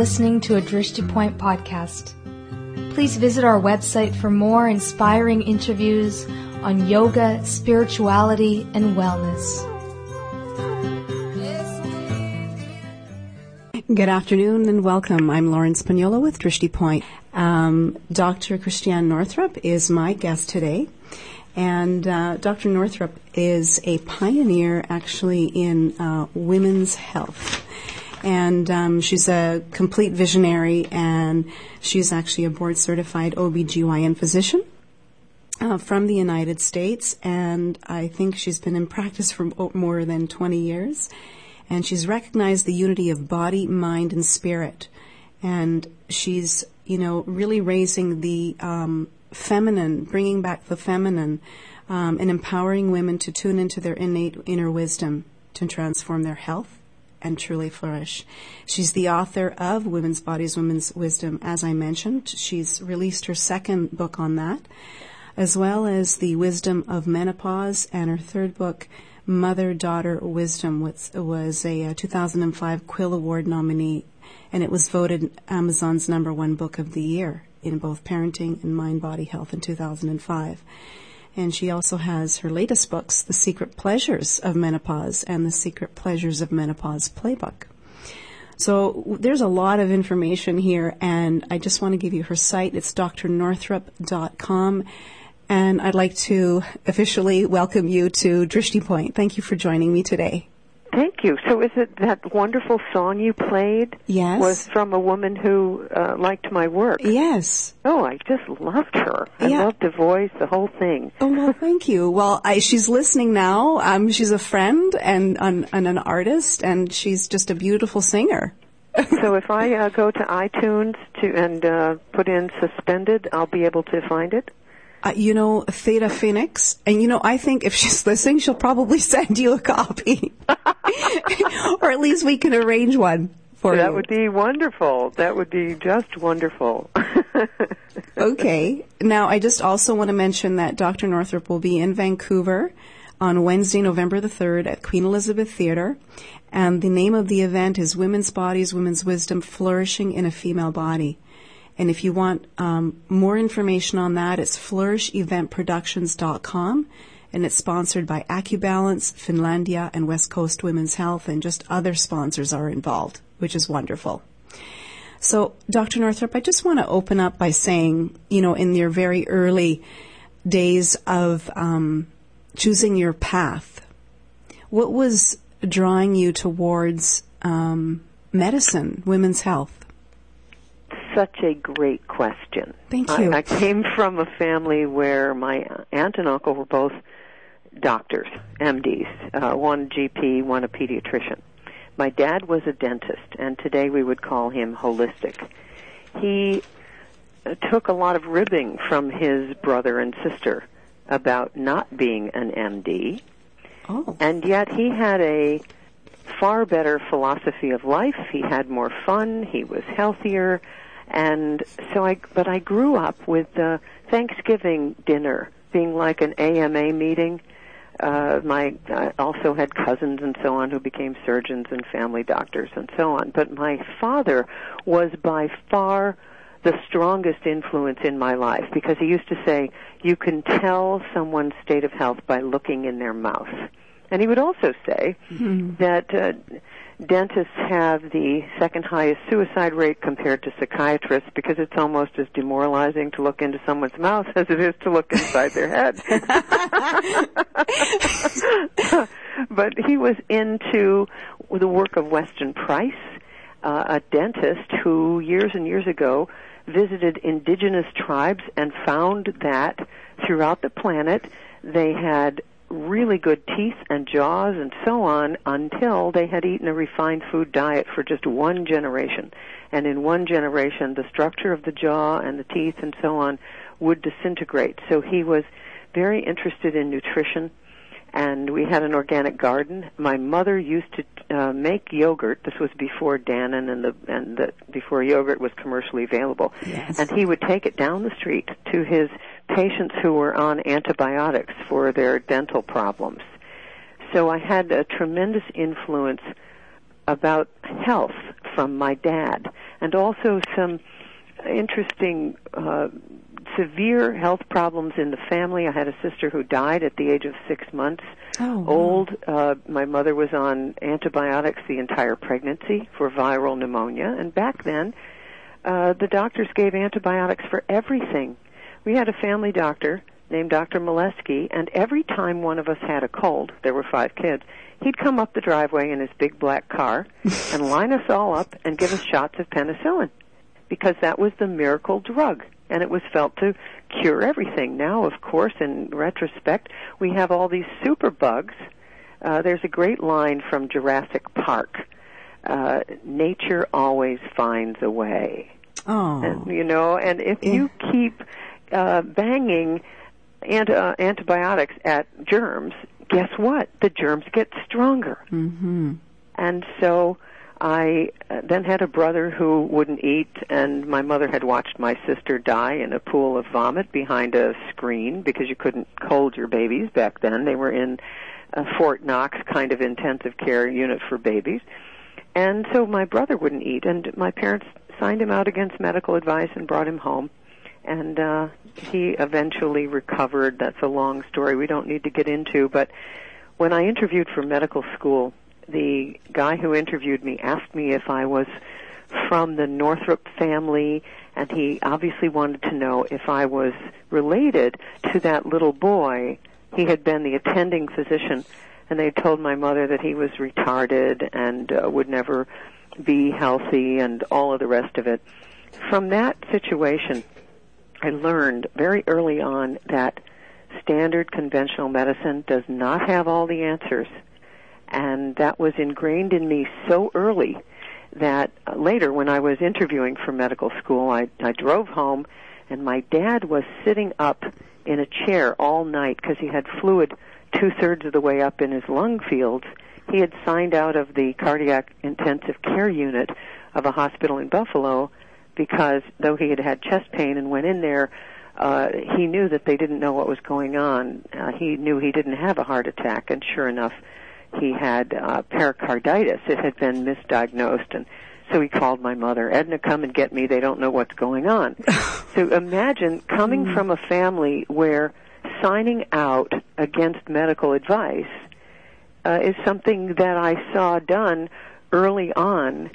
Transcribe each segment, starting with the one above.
listening to a Drishti Point podcast. Please visit our website for more inspiring interviews on yoga, spirituality, and wellness. Good afternoon and welcome. I'm Lauren Spagnola with Drishti Point. Um, Dr. Christiane Northrup is my guest today. And uh, Dr. Northrup is a pioneer actually in uh, women's health. And um, she's a complete visionary, and she's actually a board certified OBGYN physician. Uh, from the United States, and I think she's been in practice for more than 20 years. And she's recognized the unity of body, mind, and spirit. And she's, you know, really raising the um, feminine, bringing back the feminine, um, and empowering women to tune into their innate inner wisdom to transform their health and truly flourish. She's the author of Women's Bodies, Women's Wisdom, as I mentioned. She's released her second book on that, as well as The Wisdom of Menopause, and her third book, Mother Daughter Wisdom, was, was a, uh, a 2005 Quill Award nominee, and it was voted Amazon's number one book of the year in both parenting and mind body health in 2005. And she also has her latest books, The Secret Pleasures of Menopause and The Secret Pleasures of Menopause Playbook. So there's a lot of information here, and I just want to give you her site. It's drnorthrup.com. And I'd like to officially welcome you to Drishti Point. Thank you for joining me today. Thank you. So, is it that wonderful song you played? Yes. Was from a woman who uh, liked my work. Yes. Oh, I just loved her. I Yeah. loved the voice, the whole thing. Oh well, thank you. Well, I, she's listening now. Um, she's a friend and, and, and an artist, and she's just a beautiful singer. so, if I uh, go to iTunes to and uh, put in "suspended," I'll be able to find it. Uh, you know, Theta Phoenix, and you know, I think if she's listening, she'll probably send you a copy, or at least we can arrange one for that you. That would be wonderful. That would be just wonderful. Okay. Now, I just also want to mention that Dr. Northrup will be in Vancouver on Wednesday, November the 3rd at Queen Elizabeth Theatre. And the name of the event is Women's Bodies, Women's Wisdom Flourishing in a Female Body. And if you want um, more information on that, it's flourisheventproductions.com. And it's sponsored by AcuBalance, Finlandia, and West Coast Women's Health, and just other sponsors are involved, which is wonderful. So, Dr. Northrup, I just want to open up by saying, you know, in your very early days of um, choosing your path, what was drawing you towards um, medicine, women's health? Such a great question. Thank I- you. I, came from a family where my aunt and uncle were both doctors, MDs, uh, one GP, one a pediatrician. My dad was a dentist, and today we would call him holistic. He uh, took a lot of ribbing from his brother and sister about not being an MD, Oh, and yet he had a far better philosophy of life. He had more fun. He was healthier, and so I. But I grew up with the Thanksgiving dinner being like an AMA meeting. Uh, my I also had cousins and so on who became surgeons and family doctors and so on. But my father was by far the strongest influence in my life because he used to say, you can tell someone's state of health by looking in their mouth. And he would also say that uh, dentists have the second highest suicide rate compared to psychiatrists because it's almost as demoralizing to look into someone's mouth as it is to look inside their head. but he was into the work of Weston Price, uh, a dentist who years and years ago visited indigenous tribes and found that throughout the planet they had really good teeth and jaws and so on until they had eaten a refined food diet for just one generation. And in one generation, the structure of the jaw and the teeth and so on would disintegrate. So he was very interested in nutrition and we had an organic garden. My mother used to uh, make yogurt. This was before Dannon and the and the before yogurt was commercially available. Yes. And he would take it down the street to his patients who were on antibiotics for their dental problems. So I had a tremendous influence about health from my dad. and also some interesting uh, severe health problems in the family. I had a sister who died at the age of six months. Oh, Old. Uh, my mother was on antibiotics the entire pregnancy for viral pneumonia, and back then, uh, the doctors gave antibiotics for everything. We had a family doctor named Dr. Molesky, and every time one of us had a cold, there were five kids, he'd come up the driveway in his big black car and line us all up and give us shots of penicillin because that was the miracle drug and it was felt to cure everything. Now, of course, in retrospect, we have all these super bugs. Uh, there's a great line from Jurassic Park. Uh, nature always finds a way. Oh. And, you know, and if Yeah. you keep uh, banging ant- uh, antibiotics at germs, guess what? The germs get stronger. Mm-hmm. And so I uh, then had a brother who wouldn't eat, and my mother had watched my sister die in a pool of vomit behind a screen because you couldn't hold your babies back then. They were in a Fort Knox kind of intensive care unit for babies. And so my brother wouldn't eat, and my parents signed him out against medical advice and brought him home. And uh, he eventually recovered. That's a long story we don't need to get into. But when I interviewed for medical school, the guy who interviewed me asked me if I was from the Northrup family, and he obviously wanted to know if I was related to that little boy. He had been the attending physician, and they told my mother that he was retarded and uh, would never be healthy and all of the rest of it. From that situation, I learned very early on that standard conventional medicine does not have all the answers. And that was ingrained in me so early that later when I was interviewing for medical school, I, I drove home and my dad was sitting up in a chair all night because he had fluid two thirds of the way up in his lung fields. He had signed out of the cardiac intensive care unit of a hospital in Buffalo because though he had had chest pain and went in there, uh, he knew that they didn't know what was going on. Uh, he knew he didn't have a heart attack, and sure enough, he had uh, pericarditis. It had been misdiagnosed, and so he called my mother, Edna, come and get me. They don't know what's going on. so imagine coming from a family where signing out against medical advice uh, is something that I saw done early on.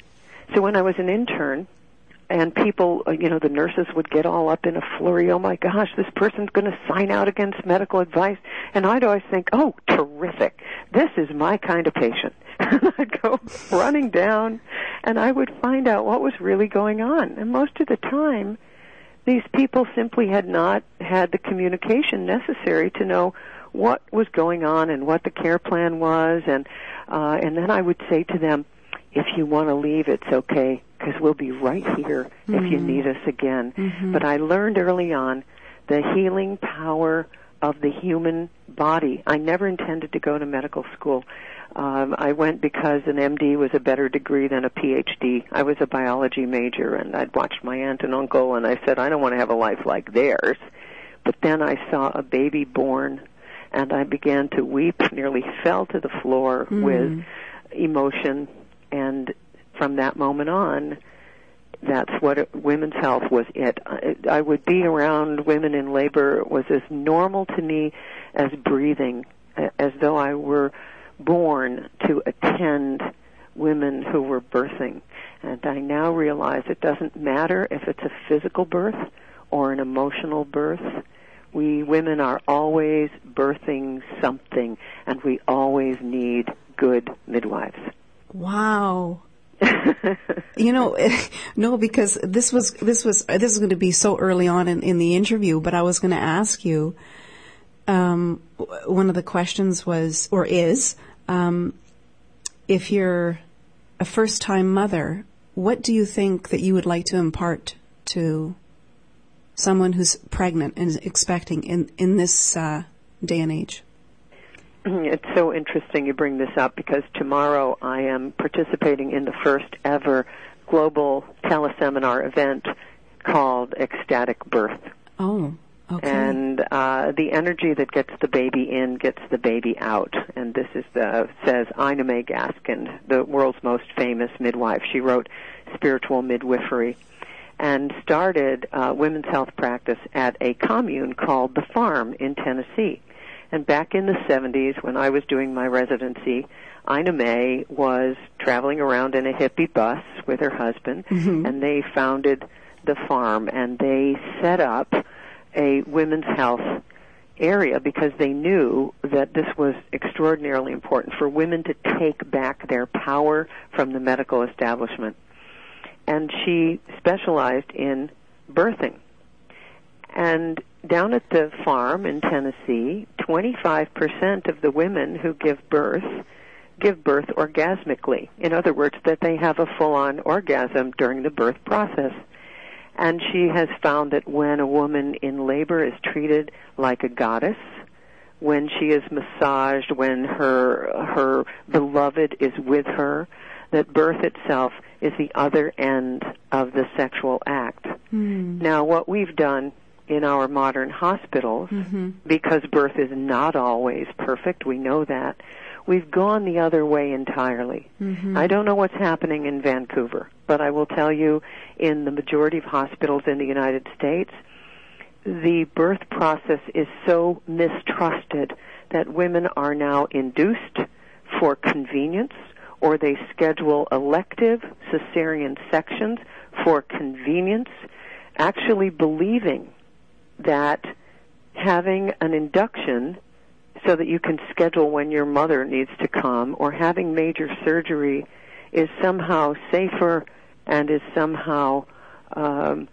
So when I was an intern, and people, uh, you know, the nurses would get all up in a flurry. Oh my gosh, this person's going to sign out against medical advice. And I'd always think, oh, terrific. This is my kind of patient. And I'd go running down and I would find out what was really going on. And most of the time, these people simply had not had the communication necessary to know what was going on and what the care plan was. And, uh, and then I would say to them, if you want to leave, it's okay because we'll be right here if you mm-hmm. need us again. Mm-hmm. But I learned early on the healing power of the human body. I never intended to go to medical school. Um, I went because an MD was a better degree than a PhD. I was a biology major, and I'd watched my aunt and uncle, and I said, I don't want to have a life like theirs. But then I saw a baby born, and I began to weep, nearly fell to the floor mm-hmm. with emotion, and from that moment on, that's what it, women's health was it. I, I would be around women in labor was as normal to me as breathing, as though I were born to attend women who were birthing. And I now realize it doesn't matter if it's a physical birth or an emotional birth. We women are always birthing something, and we always need good midwives. Wow. You know, no, because this was this was this is going to be so early on in, in the interview, but I was going to ask you. Um, one of the questions was, or is, um, if you're a first-time mother, what do you think that you would like to impart to someone who's pregnant and expecting in in this uh, day and age? It's so interesting you bring this up because tomorrow I am participating in the first ever global teleseminar event called Ecstatic Birth. Oh, okay. And uh, the energy that gets the baby in gets the baby out. And this is the says Ina May Gaskin, the world's most famous midwife. She wrote spiritual midwifery and started uh, women's health practice at a commune called The Farm in Tennessee. And back in the 70s, when I was doing my residency, Ina May was traveling around in a hippie bus with her husband, Mm-hmm. and they founded The Farm, and they set up a women's health area because they knew that this was extraordinarily important for women to take back their power from the medical establishment. And she specialized in birthing. And down at the farm in Tennessee, 25% of the women who give birth give birth orgasmically. In other words, that they have a full-on orgasm during the birth process. And she has found that when a woman in labor is treated like a goddess, when she is massaged, when her her beloved is with her, that birth itself is the other end of the sexual act. Hmm. Now, what we've done in our modern hospitals, mm-hmm. because birth is not always perfect, we know that, we've gone the other way entirely. Mm-hmm. I don't know what's happening in Vancouver, but I will tell you in the majority of hospitals in the United States, the birth process is so mistrusted that women are now induced for convenience or they schedule elective cesarean sections for convenience, actually believing that having an induction so that you can schedule when your mother needs to come or having major surgery is somehow safer and is somehow um,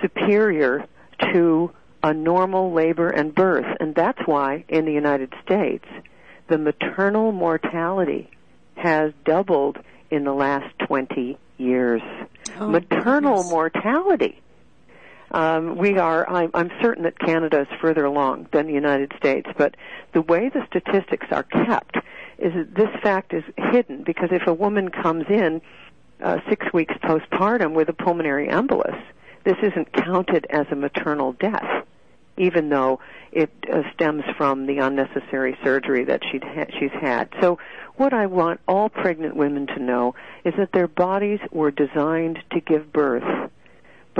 superior to a normal labor and birth. And that's why in the United States, the maternal mortality has doubled in the last 20 years. Oh, maternal goodness. mortality. Um, we are, I'm, I'm certain that Canada is further along than the United States, but the way the statistics are kept is that this fact is hidden because if a woman comes in uh, six weeks postpartum with a pulmonary embolus, this isn't counted as a maternal death, even though it uh, stems from the unnecessary surgery that she'd ha- she's had. So, what I want all pregnant women to know is that their bodies were designed to give birth,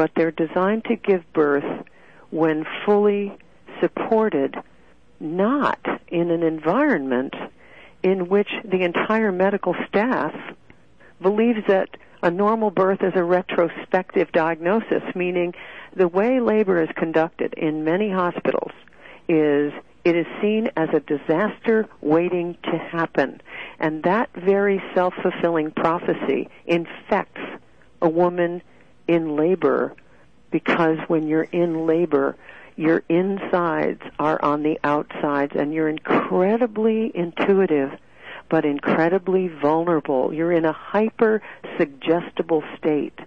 but they're designed to give birth when fully supported, not in an environment in which the entire medical staff believes that a normal birth is a retrospective diagnosis, meaning the way labor is conducted in many hospitals is it is seen as a disaster waiting to happen. And that very self-fulfilling prophecy infects a woman in labor because when you're in labor, your insides are on the outsides and you're incredibly intuitive but incredibly vulnerable. You're in a hyper suggestible state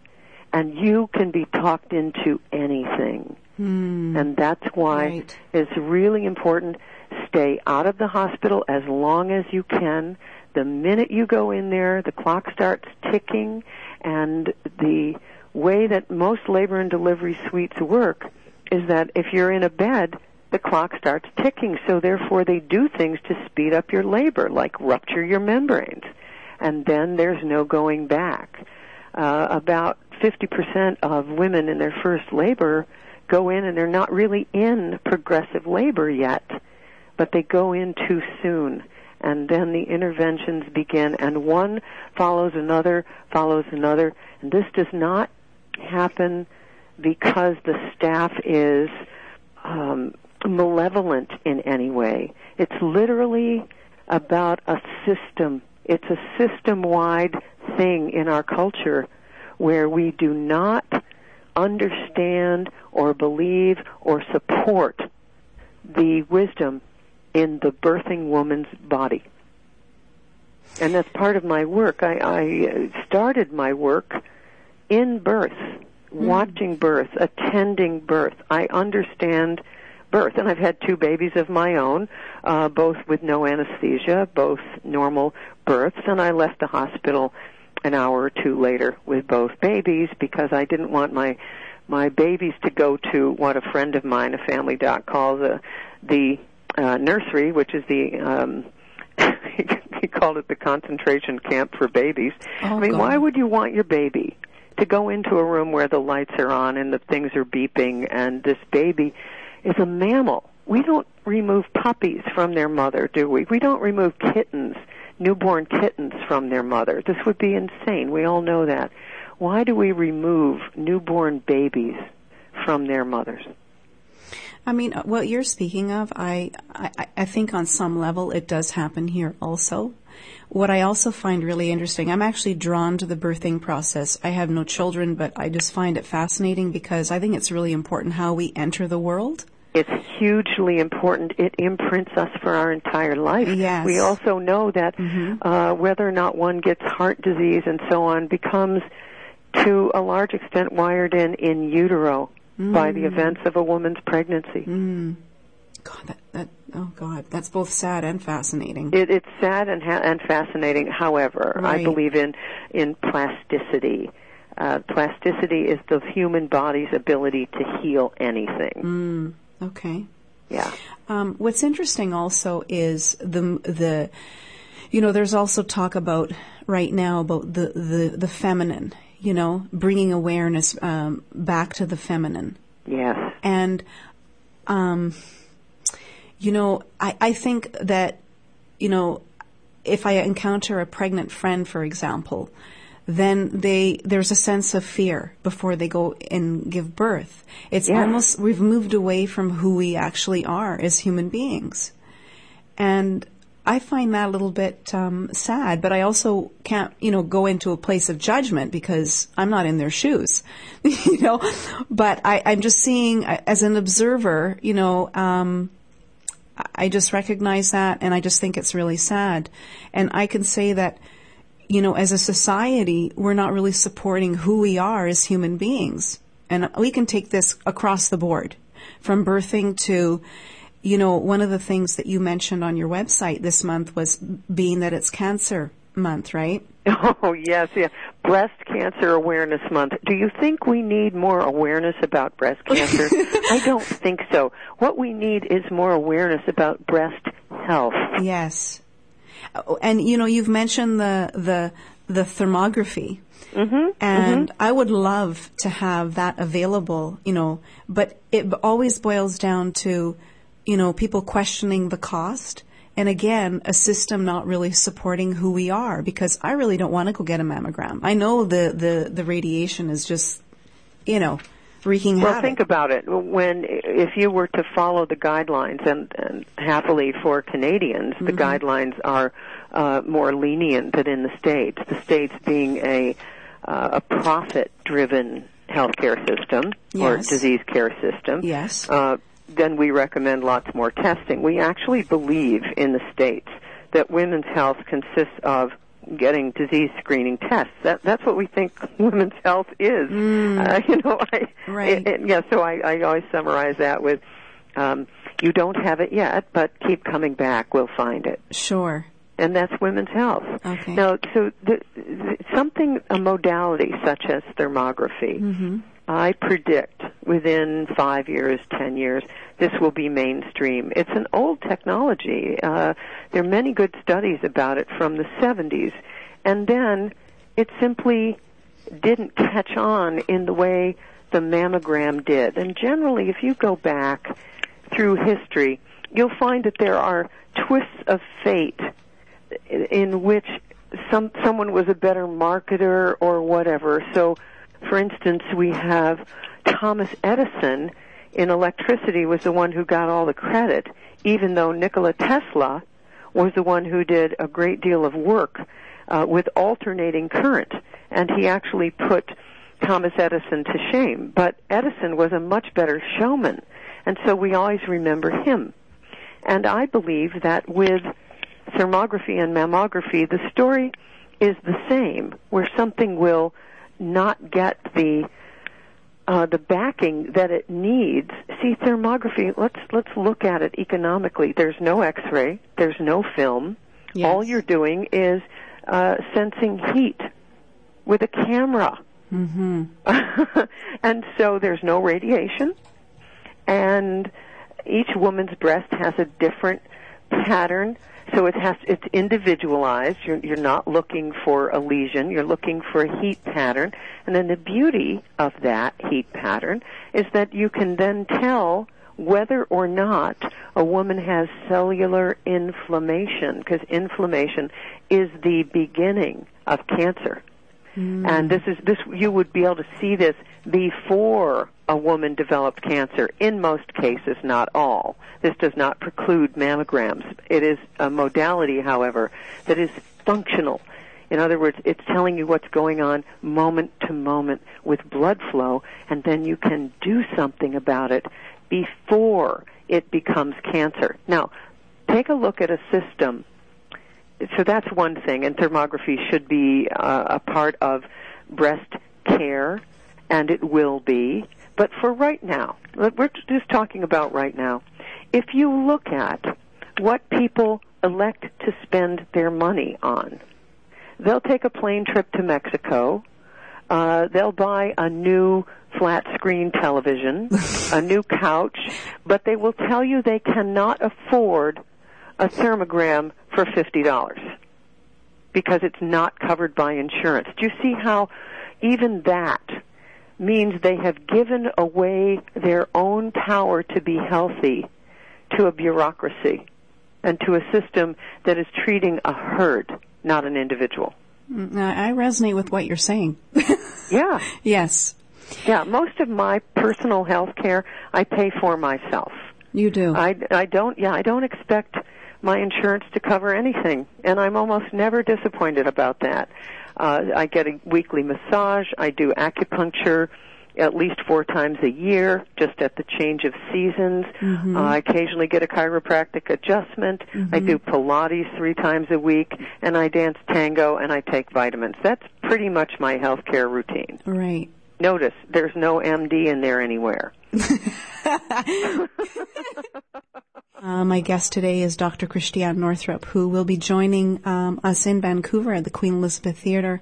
and you can be talked into anything. Hmm. And that's why Right. it's really important stay out of the hospital as long as you can. The minute you go in there, the clock starts ticking and the way that most labor and delivery suites work is that if you're in a bed, the clock starts ticking. So therefore they do things to speed up your labor, like rupture your membranes. And then there's no going back. Uh, about 50% of women in their first labor go in and they're not really in progressive labor yet, but they go in too soon. And then the interventions begin and one follows another, follows another. And this does not happen because the staff is um, malevolent in any way. It's literally about a system. It's a system-wide thing in our culture where we do not understand or believe or support the wisdom in the birthing woman's body. And that's part of my work. I, I started my work in birth, watching birth, attending birth. I understand birth, and I've had two babies of my own, uh, both with no anesthesia, both normal births, and I left the hospital an hour or two later with both babies because I didn't want my my babies to go to what a friend of mine, a family doc, calls a, the uh, nursery, which is the um, he called it the concentration camp for babies. Oh, I mean, God. why would you want your baby to go into a room where the lights are on and the things are beeping and this baby is a mammal. We don't remove puppies from their mother, do we? We don't remove kittens, newborn kittens from their mother. This would be insane. We all know that. Why do we remove newborn babies from their mothers? I mean, what you're speaking of, I, I, I think on some level it does happen here also. What I also find really interesting, I'm actually drawn to the birthing process. I have no children, but I just find it fascinating because I think it's really important how we enter the world. It's hugely important. It imprints us for our entire life. Yes. We also know that Mhm. uh, whether or not one gets heart disease and so on becomes to a large extent wired in in utero by the events of a woman's pregnancy. Mm. God, that, that, oh God, that's both sad and fascinating. It, it's sad and ha- and fascinating. However, I believe in in plasticity. Uh, plasticity is the human body's ability to heal anything. Mm. Okay. Yeah. Um, what's interesting also is the the you know there's also talk about right now about the the the feminine you know bringing awareness um, back to the feminine Yes. and um, you know I, I think that you know if I encounter a pregnant friend for example then they there's a sense of fear before they go and give birth it's Yes. almost we've moved away from who we actually are as human beings and I find that a little bit um, sad, but I also can't, you know, go into a place of judgment because I'm not in their shoes, you know. But I, I'm just seeing, uh, as an observer, you know, um, I- just recognize that, and I just think it's really sad. And I can say that, you know, as a society, we're not really supporting who we are as human beings, and we can take this across the board, from birthing to you know, one of the things that you mentioned on your website this month was being that it's cancer month, right? Oh yes, yeah. Breast Cancer Awareness Month. Do you think we need more awareness about breast cancer? I don't think so. What we need is more awareness about breast health. Yes. And you know, you've mentioned the the the thermography. Mm-hmm. And I would love to have that available, you know, but it always boils down to, you know, people questioning the cost. And again, a system not really supporting who we are because I really don't want to go get a mammogram. I know the, the, the radiation is just, you know, wreaking havoc. Well, havoc. think about it. When if you were to follow the guidelines, and, and happily for Canadians, the guidelines are uh, more lenient than in the states. The states being a uh, a profit-driven healthcare system or disease care system. Yes. Uh, then we recommend lots more testing. We actually believe in the states that women's health consists of getting disease screening tests. That that's what we think women's health is. Uh, you know, I, Right. it- it- yeah. So I, I always summarize that with, um, "You don't have it yet, but keep coming back. We'll find it." Sure. and that's women's health. Okay. Now, so the, the, something, a modality such as thermography, Mm-hmm. I predict within five years, ten years, this will be mainstream. It's an old technology. Uh, there are many good studies about it from the 70s, and then it simply didn't catch on in the way the mammogram did. And generally, if you go back through history, you'll find that there are twists of fate in which some someone was a better marketer or whatever. So, for instance, we have Thomas Edison in electricity was the one who got all the credit, even though Nikola Tesla was the one who did a great deal of work uh, with alternating current, and he actually put Thomas Edison to shame. But Edison was a much better showman, and so we always remember him. And I believe that with thermography and mammography, the story is the same, where something will not get the uh, the backing that it needs. See, thermography. Let's let's look at it economically. There's no X-ray. There's no film. Yes. All you're doing is uh, sensing heat with a camera. Mm-hmm. and so there's no radiation, and each woman's breast has a different pattern. So it has it's individualized. You're you're not looking for a lesion. You're looking for a heat pattern. And then the beauty of that heat pattern is that you can then tell whether or not a woman has cellular inflammation because inflammation is the beginning of cancer. Mm. And this is this you would be able to see this before a woman developed cancer in most cases, not all. This does not preclude mammograms. It is a modality, however, that is functional. In other words, it's telling you what's going on moment to moment with blood flow, and then you can do something about it before it becomes cancer. Now, take a look at a system. So that's one thing, and thermography should be uh, a part of breast care, and it will be. But for right now, we're just talking about right now. If you look at what people elect to spend their money on, they'll take a plane trip to Mexico. Uh, they'll buy a new flat screen television, a new couch, but they will tell you they cannot afford a thermogram for $50 because it's not covered by insurance. Do you see how even that means they have given away their own power to be healthy to a bureaucracy and to a system that is treating a herd, not an individual? Mm, I resonate with what you're saying. yeah. Yes. Yeah, most of my personal health care I pay for myself. You do. I, I don't, yeah, I don't expect my insurance to cover anything, and I'm almost never disappointed about that. Uh, I get a weekly massage, I do acupuncture at least four times a year, just at the change of seasons. Mm-hmm. Uh, I occasionally get a chiropractic adjustment. Mm-hmm. I do Pilates three times a week, and I dance tango, and I take vitamins. That's pretty much my healthcare routine. Right. Notice there's no MD in there anywhere. uh, my guest today is Dr. Christiane Northrup, who will be joining um, us in Vancouver at the Queen Elizabeth Theatre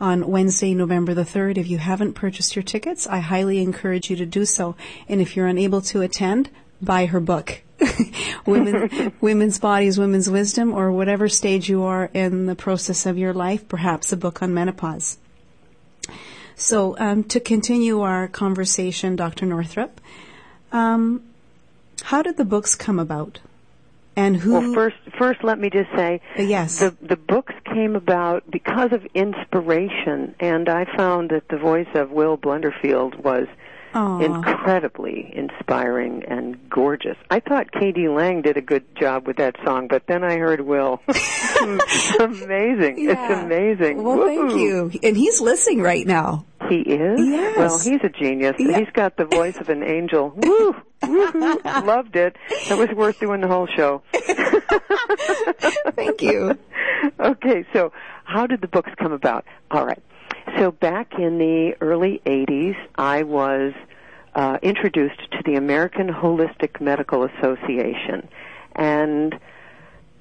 on Wednesday, November the 3rd. If you haven't purchased your tickets, I highly encourage you to do so. And if you're unable to attend, buy her book. Women, women's bodies, women's wisdom, or whatever stage you are in the process of your life, perhaps a book on menopause. So um, to continue our conversation, Dr. Northrup, um, how did the books come about? And who? Well, first, first, let me just say, uh, yes, the the books came about because of inspiration, and I found that the voice of Will Blunderfield was Aww. incredibly inspiring and gorgeous. I thought k.d. lang did a good job with that song, but then I heard Will. amazing. Yeah. It's amazing. Well, Woo-hoo. thank you. And he's listening right now. He is? Yes. Well, he's a genius. Yeah. He's got the voice of an angel. Woo! Loved it. That was worth doing the whole show. thank you. Okay, so how did the books come about? All right. So back in the early 80s, I was uh, introduced to the American Holistic Medical Association. And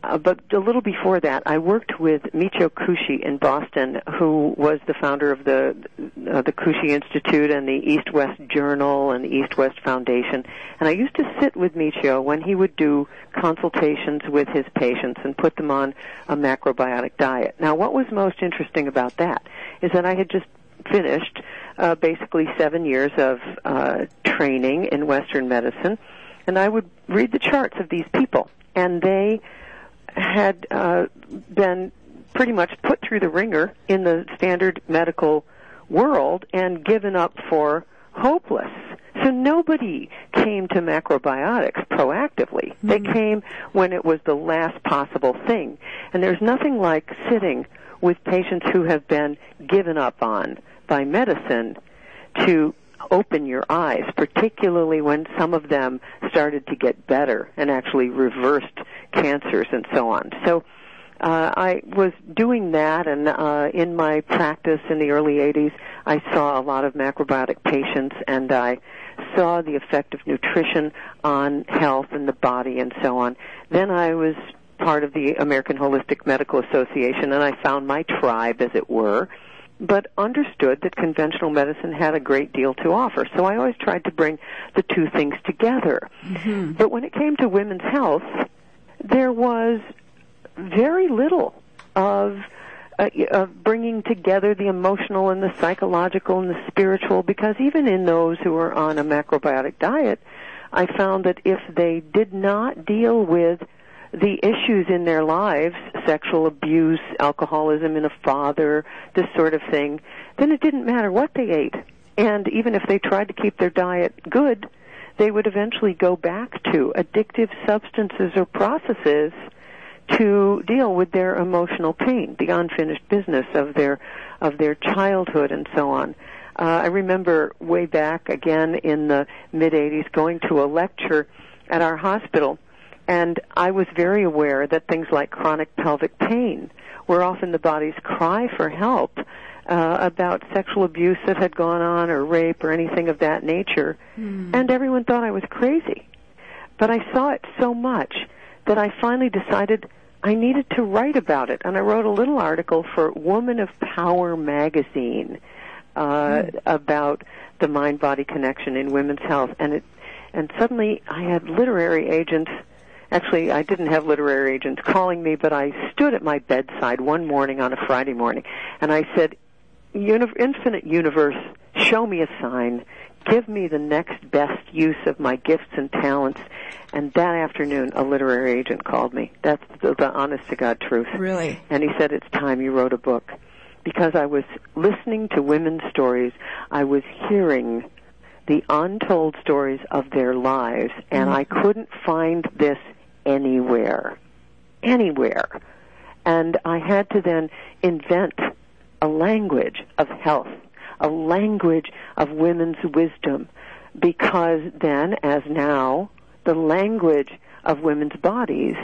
uh, but a little before that, I worked with Michio Kushi in Boston, who was the founder of the uh, the Kushi Institute and the East West Journal and the East West Foundation. And I used to sit with Michio when he would do consultations with his patients and put them on a macrobiotic diet. Now, what was most interesting about that is that I had just finished uh, basically seven years of uh, training in Western medicine, and I would read the charts of these people, and they had uh, been pretty much put through the wringer in the standard medical world and given up for hopeless. So nobody came to macrobiotics proactively. Mm-hmm. They came when it was the last possible thing. And there's nothing like sitting with patients who have been given up on by medicine to open your eyes, particularly when some of them started to get better and actually reversed cancers and so on. So uh, I was doing that, and uh, in my practice in the early 80s, I saw a lot of macrobiotic patients, and I saw the effect of nutrition on health and the body and so on. Then I was part of the American Holistic Medical Association, and I found my tribe, as it were, but understood that conventional medicine had a great deal to offer. So I always tried to bring the two things together. Mm-hmm. But when it came to women's health, there was very little of uh, of bringing together the emotional and the psychological and the spiritual because even in those who are on a macrobiotic diet, I found that if they did not deal with the issues in their lives, sexual abuse, alcoholism in a father, this sort of thing, then it didn't matter what they ate. And even if they tried to keep their diet good, they would eventually go back to addictive substances or processes to deal with their emotional pain, the unfinished business of their of their childhood and so on. Uh, I remember way back again in the mid 80s going to a lecture at our hospital and I was very aware that things like chronic pelvic pain were often the body's cry for help uh, about sexual abuse that had gone on or rape or anything of that nature. Mm. And everyone thought I was crazy. But I saw it so much that I finally decided I needed to write about it. And I wrote a little article for Woman of Power magazine uh, mm. about the mind-body connection in women's health. And it, and suddenly I had literary agents actually I didn't have literary agents calling me, but I stood at my bedside one morning on a Friday morning and I said, infinite universe, show me a sign. Give me the next best use of my gifts and talents. And that afternoon, a literary agent called me. That's the, the honest to God truth. Really? And he said, it's time you wrote a book. Because I was listening to women's stories, I was hearing the untold stories of their lives, and mm-hmm. I couldn't find this anywhere. Anywhere. And I had to then invent a language of health, a language of women's wisdom, because then, as now, the language of women's bodies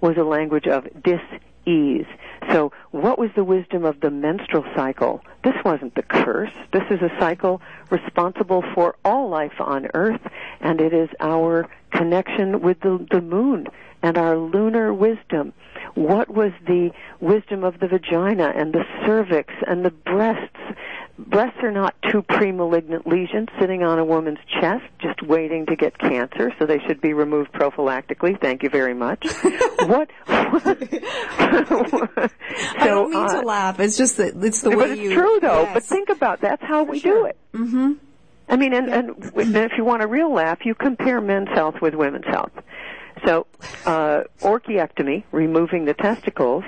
was a language of dis-ease. So what was the wisdom of the menstrual cycle? This wasn't the curse. This is a cycle responsible for all life on earth, and it is our connection with the, the moon and our lunar wisdom. What was the wisdom of the vagina and the cervix and the breasts? Breasts are not two pre-malignant lesions sitting on a woman's chest just waiting to get cancer, so they should be removed prophylactically. Thank you very much. what? what so, I don't mean uh, to laugh. It's just that it's the way but it's you. true though. Yes. But think about that's how we sure. do it. Mm-hmm. I mean, and, and if you want a real laugh, you compare men's health with women's health. So, uh, orchiectomy, removing the testicles,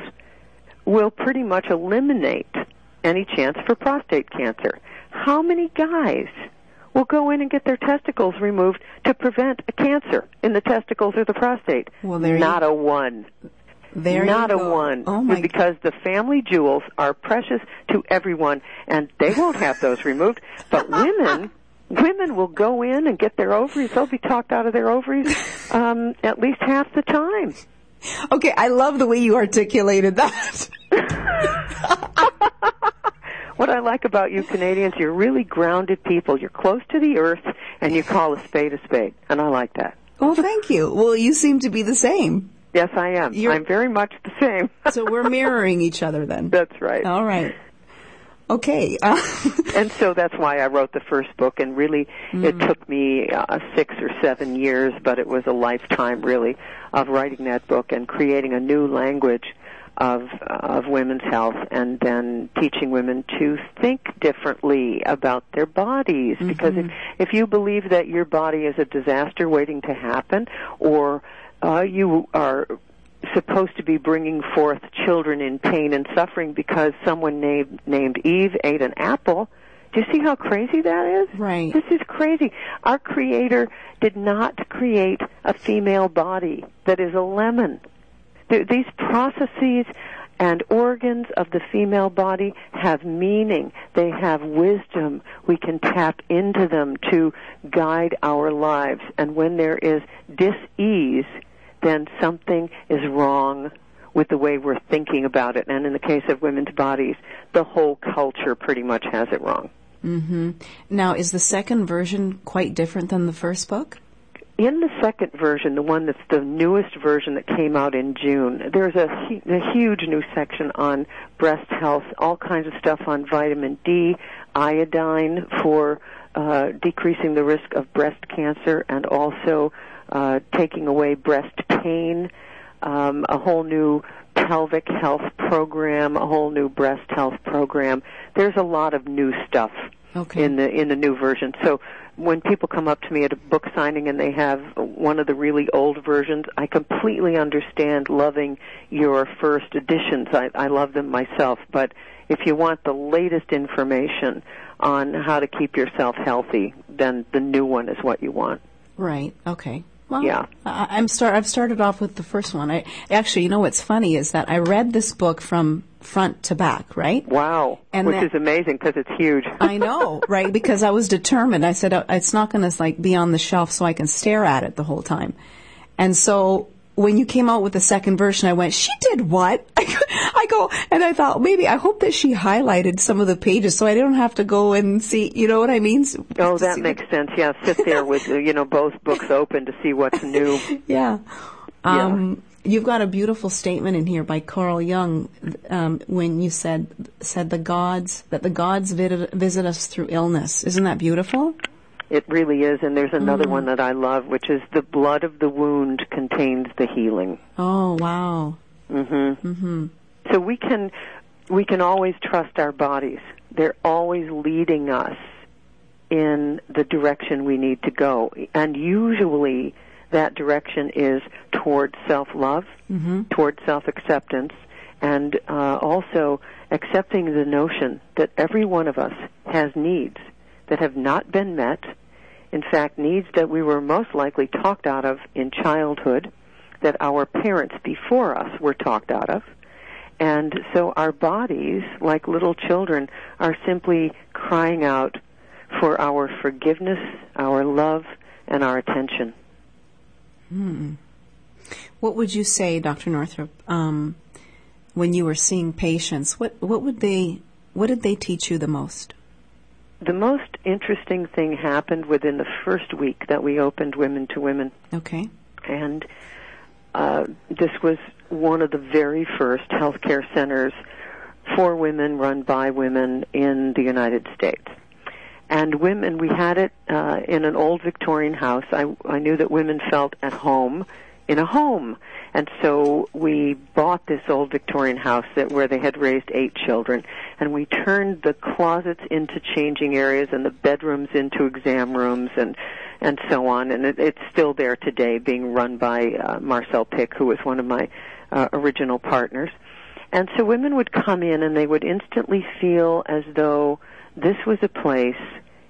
will pretty much eliminate any chance for prostate cancer. How many guys will go in and get their testicles removed to prevent a cancer in the testicles or the prostate? Well, there not you, a one. There not a one. Oh my because the family jewels are precious to everyone, and they won't have those removed. But women women will go in and get their ovaries. They'll be talked out of their ovaries um, at least half the time. Okay, I love the way you articulated that. what I like about you Canadians, you're really grounded people. You're close to the earth, and you call a spade a spade, and I like that. Well, thank you. Well, you seem to be the same. Yes, I am. You're... I'm very much the same. so we're mirroring each other then. That's right. All right. Okay. And so that's why I wrote the first book, and really mm. it took me uh, six or seven years, but it was a lifetime really of writing that book and creating a new language of of women's health, and then teaching women to think differently about their bodies. Mm-hmm. Because if if you believe that your body is a disaster waiting to happen, or uh, you are supposed to be bringing forth children in pain and suffering because someone named named Eve ate an apple. Do you see how crazy that is? Right. This is crazy. Our creator did not create a female body that is a lemon. These processes and organs of the female body have meaning. They have wisdom. We can tap into them to guide our lives. And when there is dis-ease, then something is wrong with the way we're thinking about it. And in the case of women's bodies, the whole culture pretty much has it wrong. Mm-hmm. Now, is the second version quite different than the first book? In the second version, the one that's the newest version that came out in June, there's a, a huge new section on breast health, all kinds of stuff on vitamin D, iodine for uh, decreasing the risk of breast cancer, and also uh, taking away breast pain. um, a whole new pelvic health program, a whole new breast health program. There's a lot of new stuff Okay. in the in the new version. So when people come up to me at a book signing and they have one of the really old versions, I completely understand loving your first editions. I, I love them myself, but if you want the latest information on how to keep yourself healthy, then the new one is what you want. Right. Okay. Well, Yeah. I, I'm start. I've started off with the first one. I actually, you know, what's funny is that I read this book from front to back. Right. Wow, And which that- is amazing because it's huge. I know, right? Because I was determined. I said "Oh, it's not going to like be on the shelf so I can stare at it the whole time. And so when you came out with the second version, I went, "She did what?" I go, and I thought maybe I hope that she highlighted some of the pages so I don't have to go and see. You know what I mean? Oh, that see makes sense. Yeah, sit there with you know both books open to see what's new. Yeah. Um, You've got a beautiful statement in here by Carl Jung um, when you said said the gods that the gods visit us through illness. Isn't that beautiful? It really is, and there's another Mm-hmm. one that I love, which is the blood of the wound contains the healing. Oh wow. So we can we can always trust our bodies. They're always leading us in the direction we need to go, and usually that direction is toward self-love, toward self-acceptance, and uh, also accepting the notion that every one of us has needs that have not been met. In fact, needs that we were most likely talked out of in childhood, that our parents before us were talked out of. And so our bodies, like little children, are simply crying out for our forgiveness, our love, and our attention. What would you say, Dr. Northrup, um, when you were seeing patients? What what would they what did they teach you the most? The most interesting thing happened within the first week that we opened Women to Women. Okay. and uh, this was one of the very first healthcare centers for women run by women in the United States. And women, we had it uh, in an old Victorian house. I, I knew that women felt at home in a home, and so we bought this old Victorian house that where they had raised eight children, and we turned the closets into changing areas and the bedrooms into exam rooms and and so on. And it, it's still there today, being run by uh, Marcelle Pick, who was one of my uh, original partners. And so women would come in and they would instantly feel as though this was a place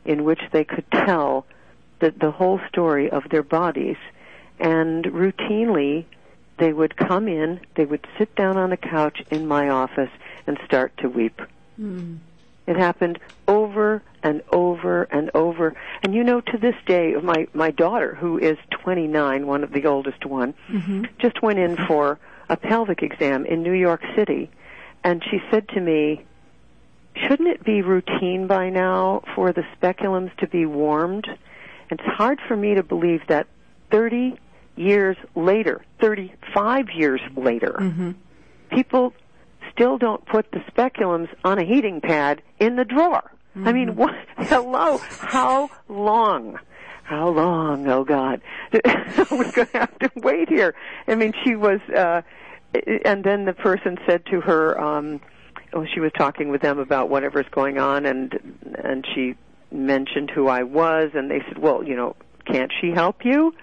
in which they could tell the, the whole story of their bodies. And routinely, they would come in, they would sit down on the couch in my office and start to weep. Hmm. It happened over and over and over. And you know, to this day, my my daughter, who is 29, one of the oldest one, mm-hmm. just went in for a pelvic exam in New York City, and she said to me, "Shouldn't it be routine by now for the speculums to be warmed?" It's hard for me to believe that 30 years later, 35 years later, people still don't put the speculums on a heating pad in the drawer. I mean, what? Hello, how long? How long? Oh God, we're we going to have to wait here? I mean, she was, uh, and then the person said to her, um, oh, she was talking with them about whatever's going on, and and she mentioned who I was, and they said, well, you know, can't she help you?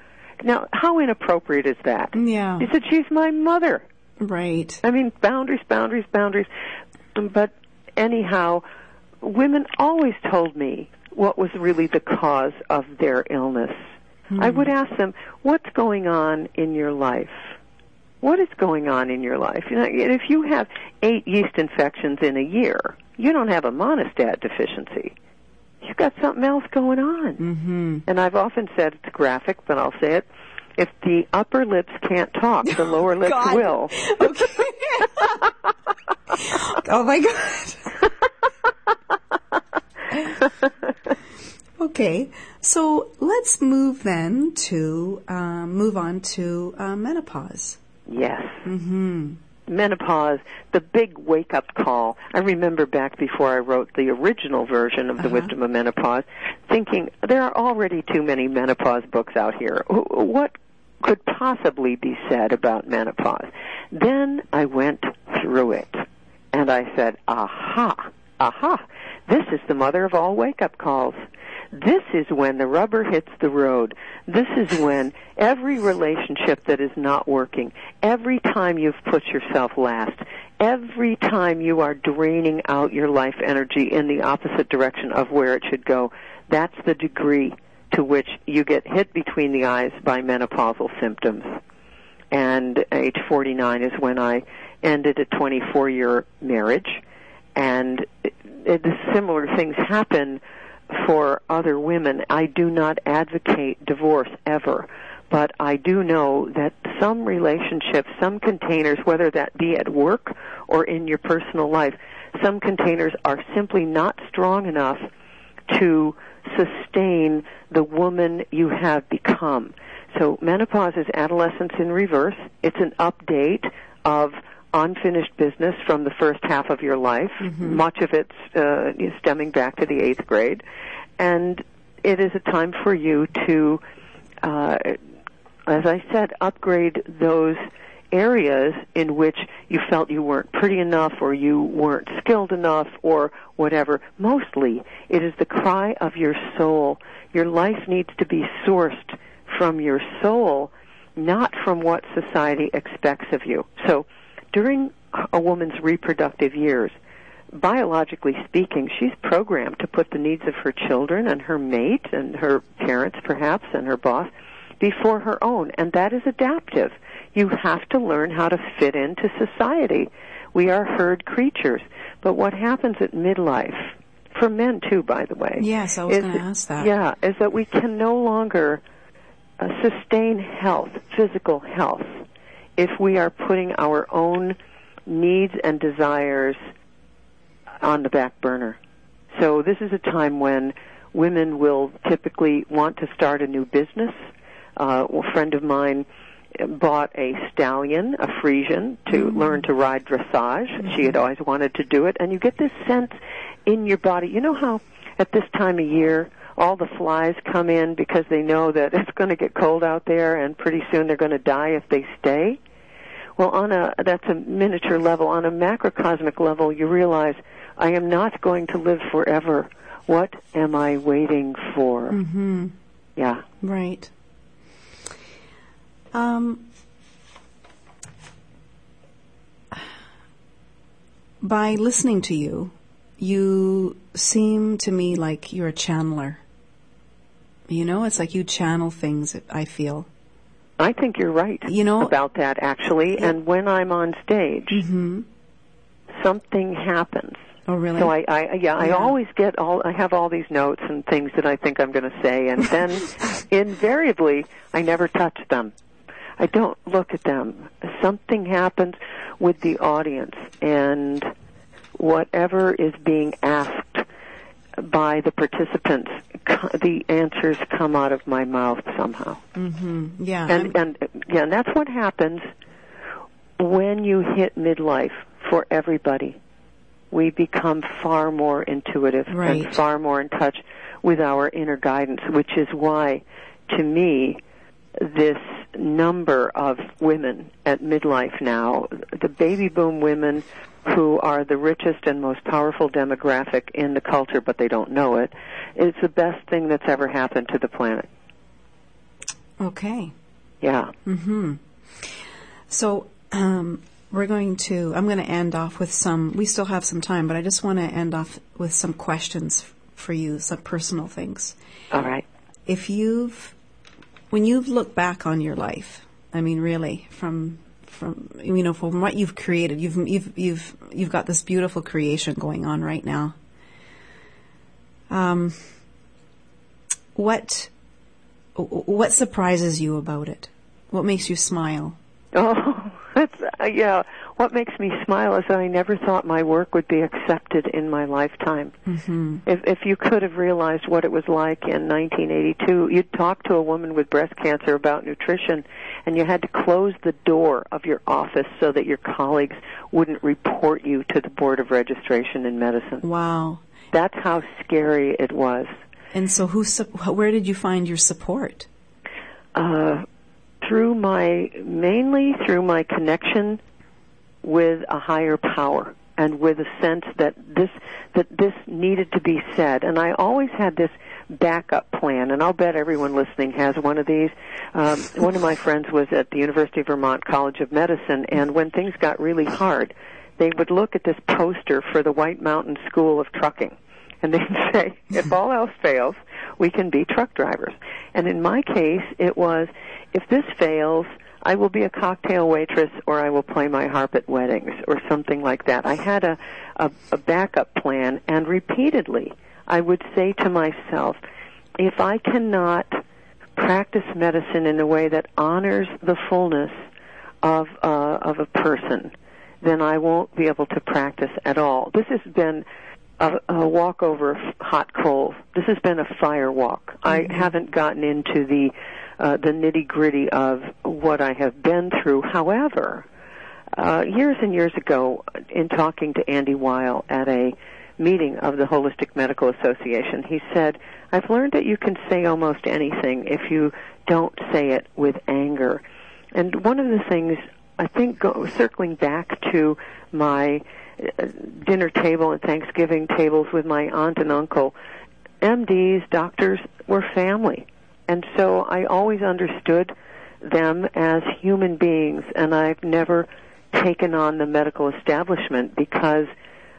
Now, how inappropriate is that? Yeah. He said, she's my mother. Right. I mean, boundaries, boundaries, boundaries. But anyhow, women always told me what was really the cause of their illness. Hmm. I would ask them, what's going on in your life? What is going on in your life? You know, if you have eight yeast infections in a year, you don't have a Monistat deficiency. You've got something else going on. Mm-hmm. And I've often said it's graphic, but I'll say it. If the upper lips can't talk, the lower lips God. will. Okay. oh my God. okay, so let's move then to um, move on to uh, menopause. Yes. Mm-hmm. Menopause, the big wake up call. I remember back before I wrote the original version of The uh-huh. Wisdom of Menopause, thinking there are already too many menopause books out here. What could possibly be said about menopause. Then I went through it and I said, aha, aha, this is the mother of all wake up calls. This is when the rubber hits the road. This is when every relationship that is not working, every time you've put yourself last, every time you are draining out your life energy in the opposite direction of where it should go, that's the degree to which you get hit between the eyes by menopausal symptoms. And age 49 is when I ended a 24 year marriage. And it, it, similar things happen for other women. I do not advocate divorce ever, but I do know that some relationships, some containers, whether that be at work or in your personal life, some containers are simply not strong enough to sustain the woman you have become. So menopause is adolescence in reverse. It's an update of unfinished business from the first half of your life. Mm-hmm. Much of it's uh, stemming back to the eighth grade, and it is a time for you to, uh, as I said, upgrade those areas in which you felt you weren't pretty enough or you weren't skilled enough or whatever. Mostly, it is the cry of your soul. Your life needs to be sourced from your soul, not from what society expects of you. So, during a woman's reproductive years, biologically speaking, she's programmed to put the needs of her children and her mate and her parents perhaps and her boss before her own, and that is adaptive. You have to learn how to fit into society. We are herd creatures. But what happens at midlife, for men too, by the way. Yes, I was going to ask that. Yeah, is that we can no longer uh, sustain health, physical health, if we are putting our own needs and desires on the back burner. So this is a time when women will typically want to start a new business. Uh, a friend of mine bought a stallion, a Friesian, to mm-hmm. learn to ride dressage. Mm-hmm. She had always wanted to do it, and you get this sense in your body. You know how at this time of year all the flies come in because they know that it's going to get cold out there, and pretty soon they're going to die if they stay. Well, on a that's a miniature level. On a macrocosmic level, you realize I am not going to live forever. What am I waiting for? Mm-hmm. Yeah. Right. Um, by listening to you, you seem to me like you're a channeler. You know, it's like you channel things, I feel. I think you're right you know, about that, actually. Yeah. And when I'm on stage, mm-hmm. something happens. Oh, really? So I, I yeah, yeah, I always get all. I have all these notes and things that I think I'm going to say, and then invariably I never touch them. I don't look at them. Something happens with the audience and whatever is being asked by the participants, the answers come out of my mouth somehow. Mm-hmm. Yeah, and and yeah, and that's what happens when you hit midlife for everybody. We become far more intuitive right. and far more in touch with our inner guidance, which is why, to me, this number of women at midlife now, the baby boom women who are the richest and most powerful demographic in the culture, but they don't know it, it, is the best thing that's ever happened to the planet. Okay. Yeah. Mm-hmm. So, um, we're going to, I'm going to end off with some, we still have some time, but I just want to end off with some questions for you, some personal things. All right. If you've when you've looked back on your life, I mean, really, from from you know from what you've created, you've you've you've you've got this beautiful creation going on right now. Um, what what surprises you about it? What makes you smile? Oh, that's uh, yeah what makes me smile is that I never thought my work would be accepted in my lifetime. Mm-hmm. If if you could have realized what it was like in 1982, you'd talk to a woman with breast cancer about nutrition, and you had to close the door of your office so that your colleagues wouldn't report you to the board of registration in medicine. Wow, that's how scary it was. And so, who? Where did you find your support? Uh, through my mainly through my connection with a higher power and with a sense that this that this needed to be said. And I always had this backup plan and I'll bet everyone listening has one of these. Um, one of my friends was at the University of Vermont College of Medicine and when things got really hard they would look at this poster for the White Mountain School of Trucking and they'd say if all else fails we can be truck drivers. And in my case it was if this fails I will be a cocktail waitress or I will play my harp at weddings or something like that. I had a, a, a backup plan and repeatedly I would say to myself, if I cannot practice medicine in a way that honors the fullness of, uh, of a person, then I won't be able to practice at all. This has been a, a walk over hot coals. This has been a fire walk. Mm-hmm. I haven't gotten into the uh, the nitty gritty of what I have been through. However, uh, years and years ago, in talking to Andy Weil at a meeting of the Holistic Medical Association, he said, I've learned that you can say almost anything if you don't say it with anger. And one of the things, I think, go, circling back to my uh, dinner table and Thanksgiving tables with my aunt and uncle, MDs, doctors were family. And so I always understood them as human beings, and I've never taken on the medical establishment because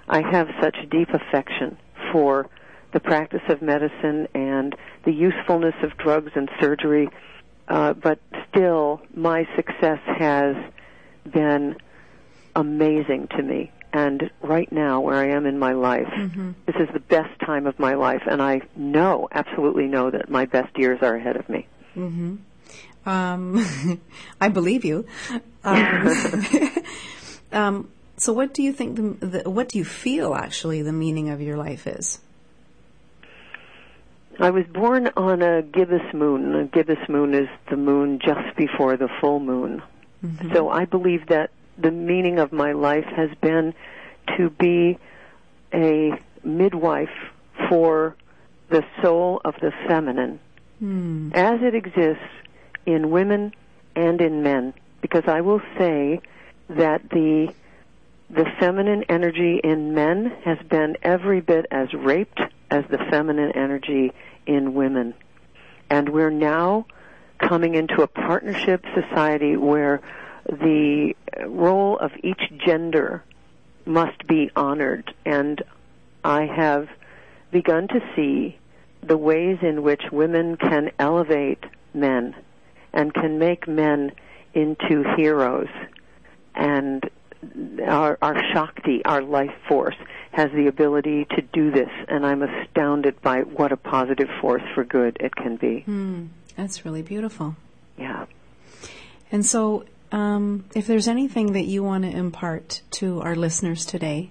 I have such deep affection for the practice of medicine and the usefulness of drugs and surgery. Uh, but still, my success has been amazing to me and right now where I am in my life, mm-hmm. this is the best time of my life, and I know, absolutely know that my best years are ahead of me. Mm-hmm. Um, I believe you. Um, um, so, what do you think? The, the, what do you feel actually the meaning of your life is? I was born on a gibbous moon. A gibbous moon is the moon just before the full moon. Mm-hmm. So I believe that the meaning of my life has been to be a midwife for the soul of the feminine mm. as it exists in women and in men because I will say that the the feminine energy in men has been every bit as raped as the feminine energy in women and we're now coming into a partnership society where the role of each gender must be honored. And I have begun to see the ways in which women can elevate men and can make men into heroes. And our, our Shakti, our life force, has the ability to do this. And I'm astounded by what a positive force for good it can be. Mm, that's really beautiful. Yeah. And so um, if there's anything that you want to impart to our listeners today,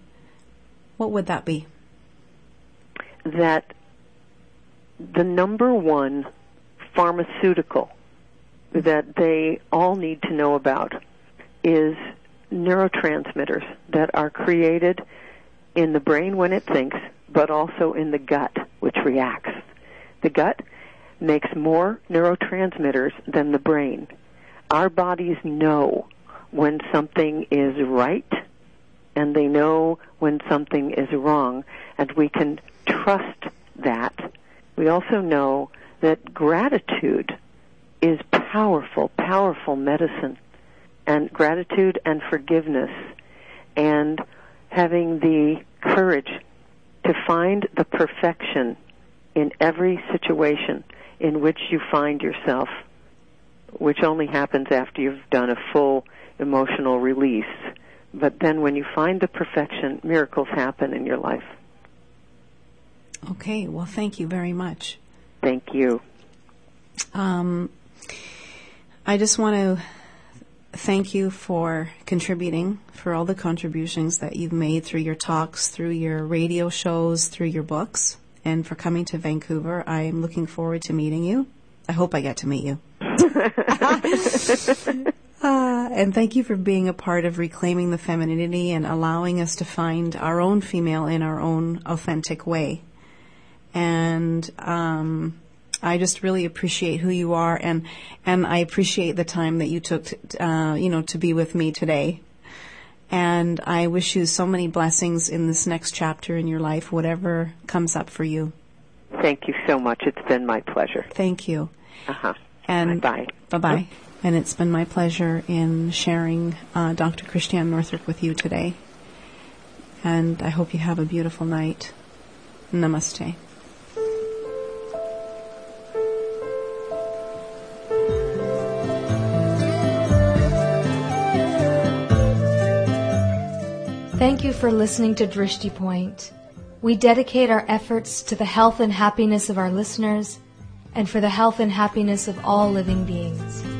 what would that be? That the number one pharmaceutical that they all need to know about is neurotransmitters that are created in the brain when it thinks, but also in the gut, which reacts. The gut makes more neurotransmitters than the brain our bodies know when something is right and they know when something is wrong and we can trust that. We also know that gratitude is powerful, powerful medicine and gratitude and forgiveness and having the courage to find the perfection in every situation in which you find yourself which only happens after you've done a full emotional release. But then when you find the perfection, miracles happen in your life. Okay, well, thank you very much. Thank you. Um, I just want to thank you for contributing, for all the contributions that you've made through your talks, through your radio shows, through your books, and for coming to Vancouver. I am looking forward to meeting you. I hope I get to meet you. Uh, and thank you for being a part of reclaiming the femininity and allowing us to find our own female in our own authentic way. And um, I just really appreciate who you are, and and I appreciate the time that you took, to, uh, you know, to be with me today. And I wish you so many blessings in this next chapter in your life, whatever comes up for you. Thank you so much. It's been my pleasure. Thank you. Uh huh. And bye. Bye bye. And it's been my pleasure in sharing uh, Dr. Christiane Northrup with you today. And I hope you have a beautiful night. Namaste. Thank you for listening to Drishti Point. We dedicate our efforts to the health and happiness of our listeners and for the health and happiness of all living beings.